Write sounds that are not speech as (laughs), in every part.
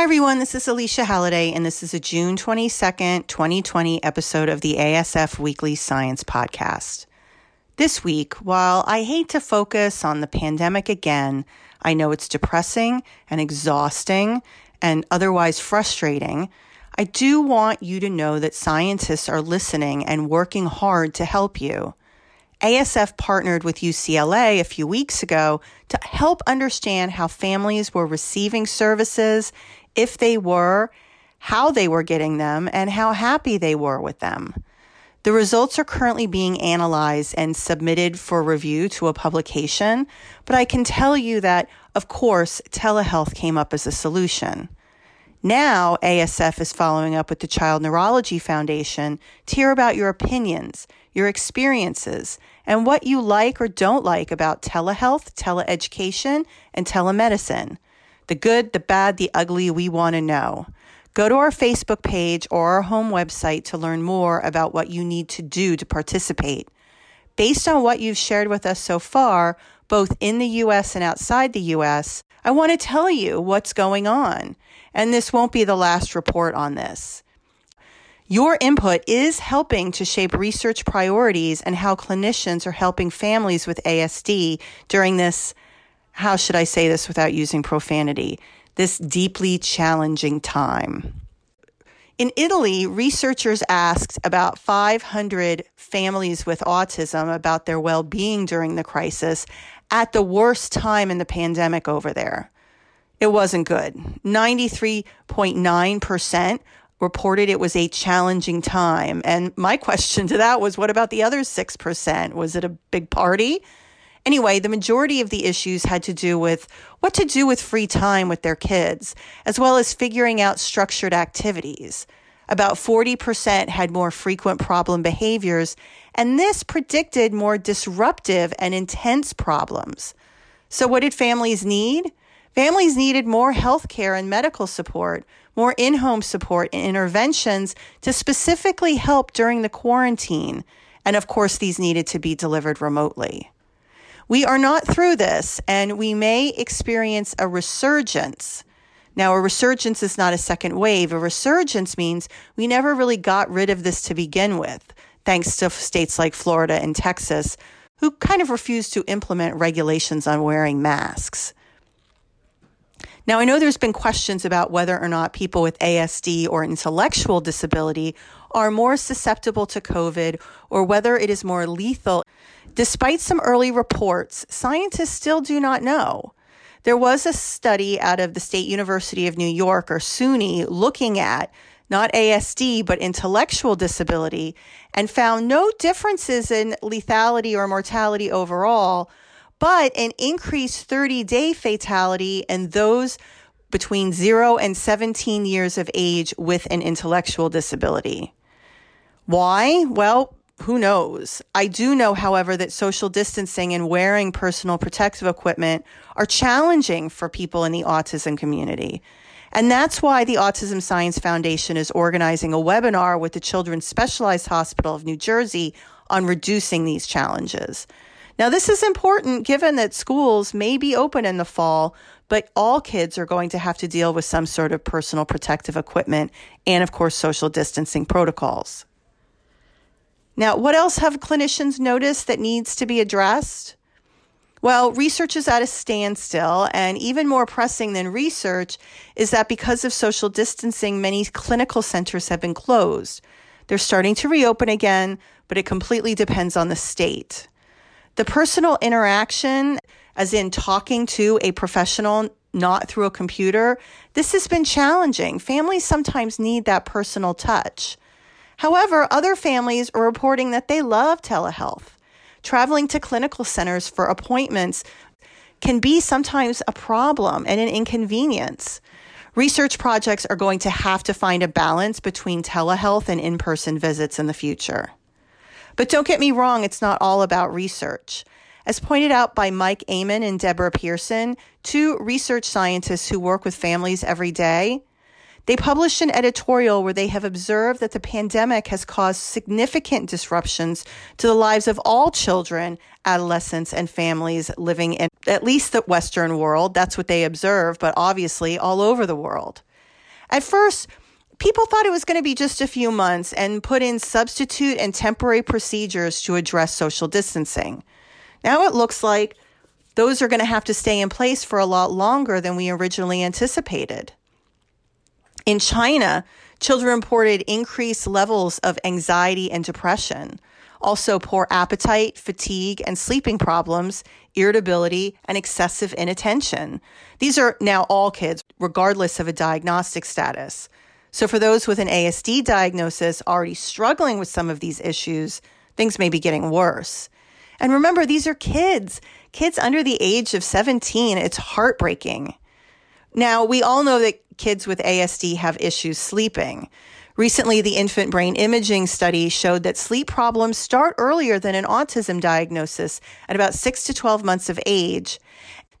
Hi, everyone. This is Alicia Halliday, and this is a June 22nd, 2020 episode of the ASF Weekly Science Podcast. This week, while I hate to focus on the pandemic again, I know it's depressing and exhausting and otherwise frustrating. I do want you to know that scientists are listening and working hard to help you. ASF partnered with UCLA a few weeks ago to help understand how families were receiving services, if they were, how they were getting them, and how happy they were with them. The results are currently being analyzed and submitted for review to a publication, but I can tell you that, of course, telehealth came up as a solution. Now, ASF is following up with the Child Neurology Foundation to hear about your opinions, your experiences, and what you like or don't like about telehealth, teleeducation, and telemedicine. The good, the bad, the ugly, we want to know. Go to our Facebook page or our home website to learn more about what you need to do to participate. Based on what you've shared with us so far, both in the US and outside the US, I want to tell you what's going on. And this won't be the last report on this. Your input is helping to shape research priorities and how clinicians are helping families with ASD during this, how should I say this without using profanity, this deeply challenging time. In Italy, researchers asked about 500 families with autism about their well being during the crisis at the worst time in the pandemic over there. It wasn't good. 93.9% reported it was a challenging time. And my (laughs) question to that was what about the other 6%? Was it a big party? Anyway, the majority of the issues had to do with what to do with free time with their kids, as well as figuring out structured activities. About 40% had more frequent problem behaviors, and this predicted more disruptive and intense problems. So, what did families need? Families needed more health care and medical support, more in home support and interventions to specifically help during the quarantine. And of course, these needed to be delivered remotely. We are not through this, and we may experience a resurgence. Now, a resurgence is not a second wave. A resurgence means we never really got rid of this to begin with, thanks to states like Florida and Texas, who kind of refused to implement regulations on wearing masks. Now, I know there's been questions about whether or not people with ASD or intellectual disability are more susceptible to COVID or whether it is more lethal. Despite some early reports, scientists still do not know. There was a study out of the State University of New York or SUNY looking at not ASD, but intellectual disability, and found no differences in lethality or mortality overall, but an increased 30 day fatality in those between 0 and 17 years of age with an intellectual disability. Why? Well, who knows? I do know, however, that social distancing and wearing personal protective equipment are challenging for people in the autism community. And that's why the Autism Science Foundation is organizing a webinar with the Children's Specialized Hospital of New Jersey on reducing these challenges. Now, this is important given that schools may be open in the fall, but all kids are going to have to deal with some sort of personal protective equipment and, of course, social distancing protocols. Now, what else have clinicians noticed that needs to be addressed? Well, research is at a standstill, and even more pressing than research is that because of social distancing, many clinical centers have been closed. They're starting to reopen again, but it completely depends on the state. The personal interaction, as in talking to a professional, not through a computer, this has been challenging. Families sometimes need that personal touch. However, other families are reporting that they love telehealth. Traveling to clinical centers for appointments can be sometimes a problem and an inconvenience. Research projects are going to have to find a balance between telehealth and in person visits in the future. But don't get me wrong, it's not all about research. As pointed out by Mike Amon and Deborah Pearson, two research scientists who work with families every day, they published an editorial where they have observed that the pandemic has caused significant disruptions to the lives of all children, adolescents, and families living in at least the Western world. That's what they observe, but obviously all over the world. At first, people thought it was going to be just a few months and put in substitute and temporary procedures to address social distancing. Now it looks like those are going to have to stay in place for a lot longer than we originally anticipated. In China, children reported increased levels of anxiety and depression, also poor appetite, fatigue, and sleeping problems, irritability, and excessive inattention. These are now all kids, regardless of a diagnostic status. So, for those with an ASD diagnosis already struggling with some of these issues, things may be getting worse. And remember, these are kids, kids under the age of 17. It's heartbreaking. Now, we all know that kids with ASD have issues sleeping. Recently, the infant brain imaging study showed that sleep problems start earlier than an autism diagnosis at about 6 to 12 months of age.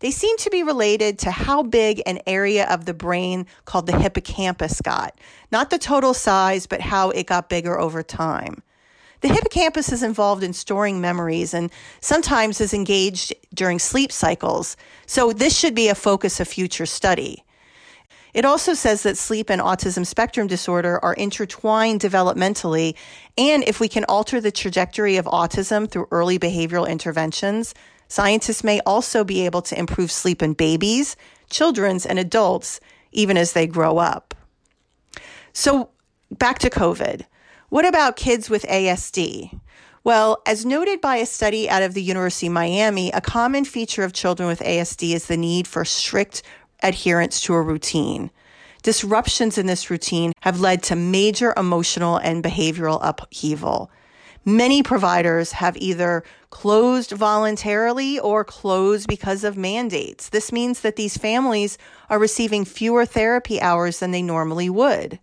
They seem to be related to how big an area of the brain called the hippocampus got. Not the total size, but how it got bigger over time. The hippocampus is involved in storing memories and sometimes is engaged during sleep cycles. So this should be a focus of future study. It also says that sleep and autism spectrum disorder are intertwined developmentally. And if we can alter the trajectory of autism through early behavioral interventions, scientists may also be able to improve sleep in babies, children's, and adults, even as they grow up. So back to COVID. What about kids with ASD? Well, as noted by a study out of the University of Miami, a common feature of children with ASD is the need for strict adherence to a routine. Disruptions in this routine have led to major emotional and behavioral upheaval. Many providers have either closed voluntarily or closed because of mandates. This means that these families are receiving fewer therapy hours than they normally would.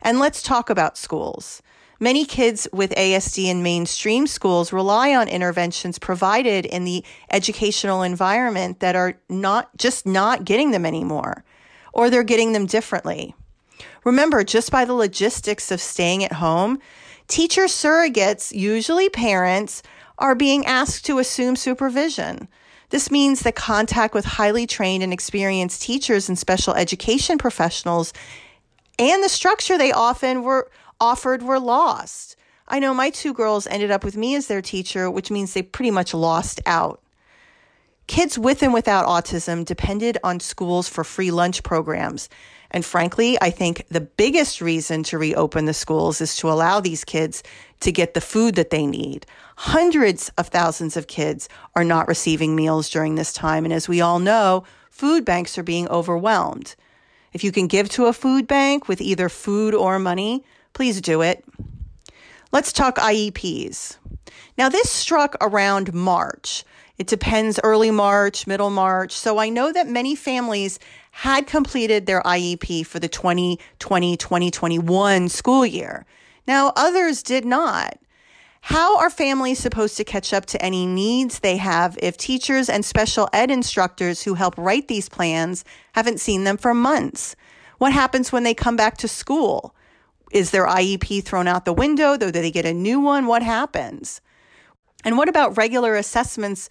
And let's talk about schools. Many kids with ASD in mainstream schools rely on interventions provided in the educational environment that are not just not getting them anymore, or they're getting them differently. Remember, just by the logistics of staying at home, teacher surrogates, usually parents, are being asked to assume supervision. This means that contact with highly trained and experienced teachers and special education professionals and the structure they often were offered were lost. I know my two girls ended up with me as their teacher, which means they pretty much lost out. Kids with and without autism depended on schools for free lunch programs. And frankly, I think the biggest reason to reopen the schools is to allow these kids to get the food that they need. Hundreds of thousands of kids are not receiving meals during this time. And as we all know, food banks are being overwhelmed. If you can give to a food bank with either food or money, please do it. Let's talk IEPs. Now, this struck around March. It depends early March, middle March. So I know that many families had completed their IEP for the 2020 2021 school year. Now, others did not. How are families supposed to catch up to any needs they have if teachers and special ed instructors who help write these plans haven't seen them for months? What happens when they come back to school? Is their IEP thrown out the window? Though? Do they get a new one? What happens? And what about regular assessments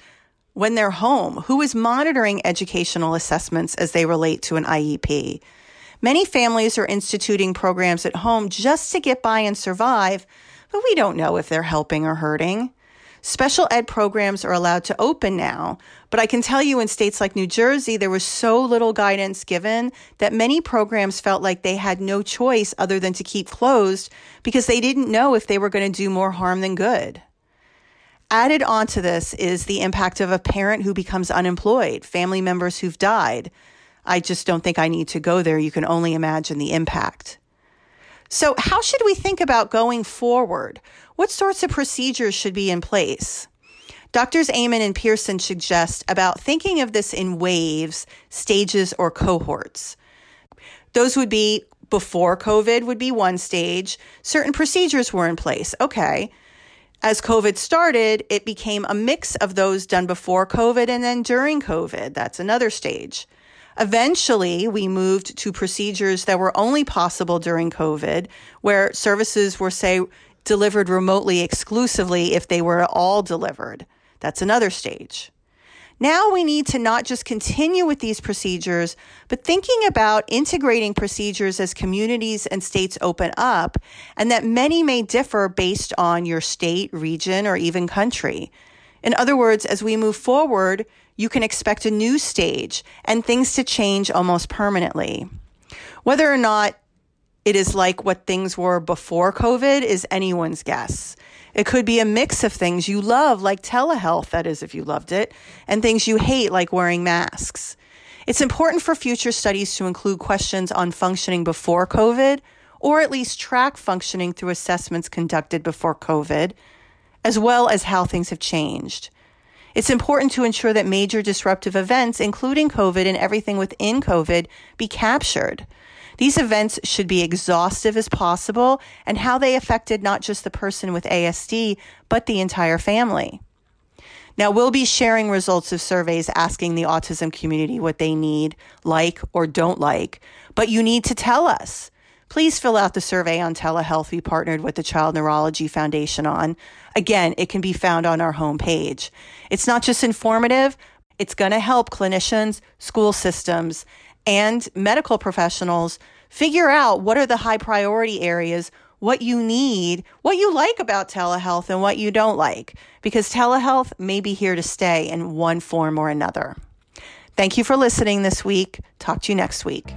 when they're home? Who is monitoring educational assessments as they relate to an IEP? Many families are instituting programs at home just to get by and survive, but we don't know if they're helping or hurting. Special ed programs are allowed to open now, but I can tell you in states like New Jersey, there was so little guidance given that many programs felt like they had no choice other than to keep closed because they didn't know if they were going to do more harm than good. Added onto this is the impact of a parent who becomes unemployed, family members who've died. I just don't think I need to go there. You can only imagine the impact. So, how should we think about going forward? What sorts of procedures should be in place? Doctors Amen and Pearson suggest about thinking of this in waves, stages, or cohorts. Those would be before COVID would be one stage. Certain procedures were in place. Okay. As COVID started, it became a mix of those done before COVID and then during COVID. That's another stage. Eventually, we moved to procedures that were only possible during COVID, where services were, say, delivered remotely exclusively if they were all delivered. That's another stage. Now we need to not just continue with these procedures, but thinking about integrating procedures as communities and states open up, and that many may differ based on your state, region, or even country. In other words, as we move forward, you can expect a new stage and things to change almost permanently. Whether or not it is like what things were before COVID is anyone's guess. It could be a mix of things you love, like telehealth, that is, if you loved it, and things you hate, like wearing masks. It's important for future studies to include questions on functioning before COVID, or at least track functioning through assessments conducted before COVID, as well as how things have changed. It's important to ensure that major disruptive events, including COVID and everything within COVID, be captured. These events should be exhaustive as possible and how they affected not just the person with ASD, but the entire family. Now, we'll be sharing results of surveys asking the autism community what they need, like, or don't like, but you need to tell us. Please fill out the survey on telehealth we partnered with the Child Neurology Foundation on. Again, it can be found on our homepage. It's not just informative, it's going to help clinicians, school systems, and medical professionals figure out what are the high priority areas, what you need, what you like about telehealth, and what you don't like, because telehealth may be here to stay in one form or another. Thank you for listening this week. Talk to you next week.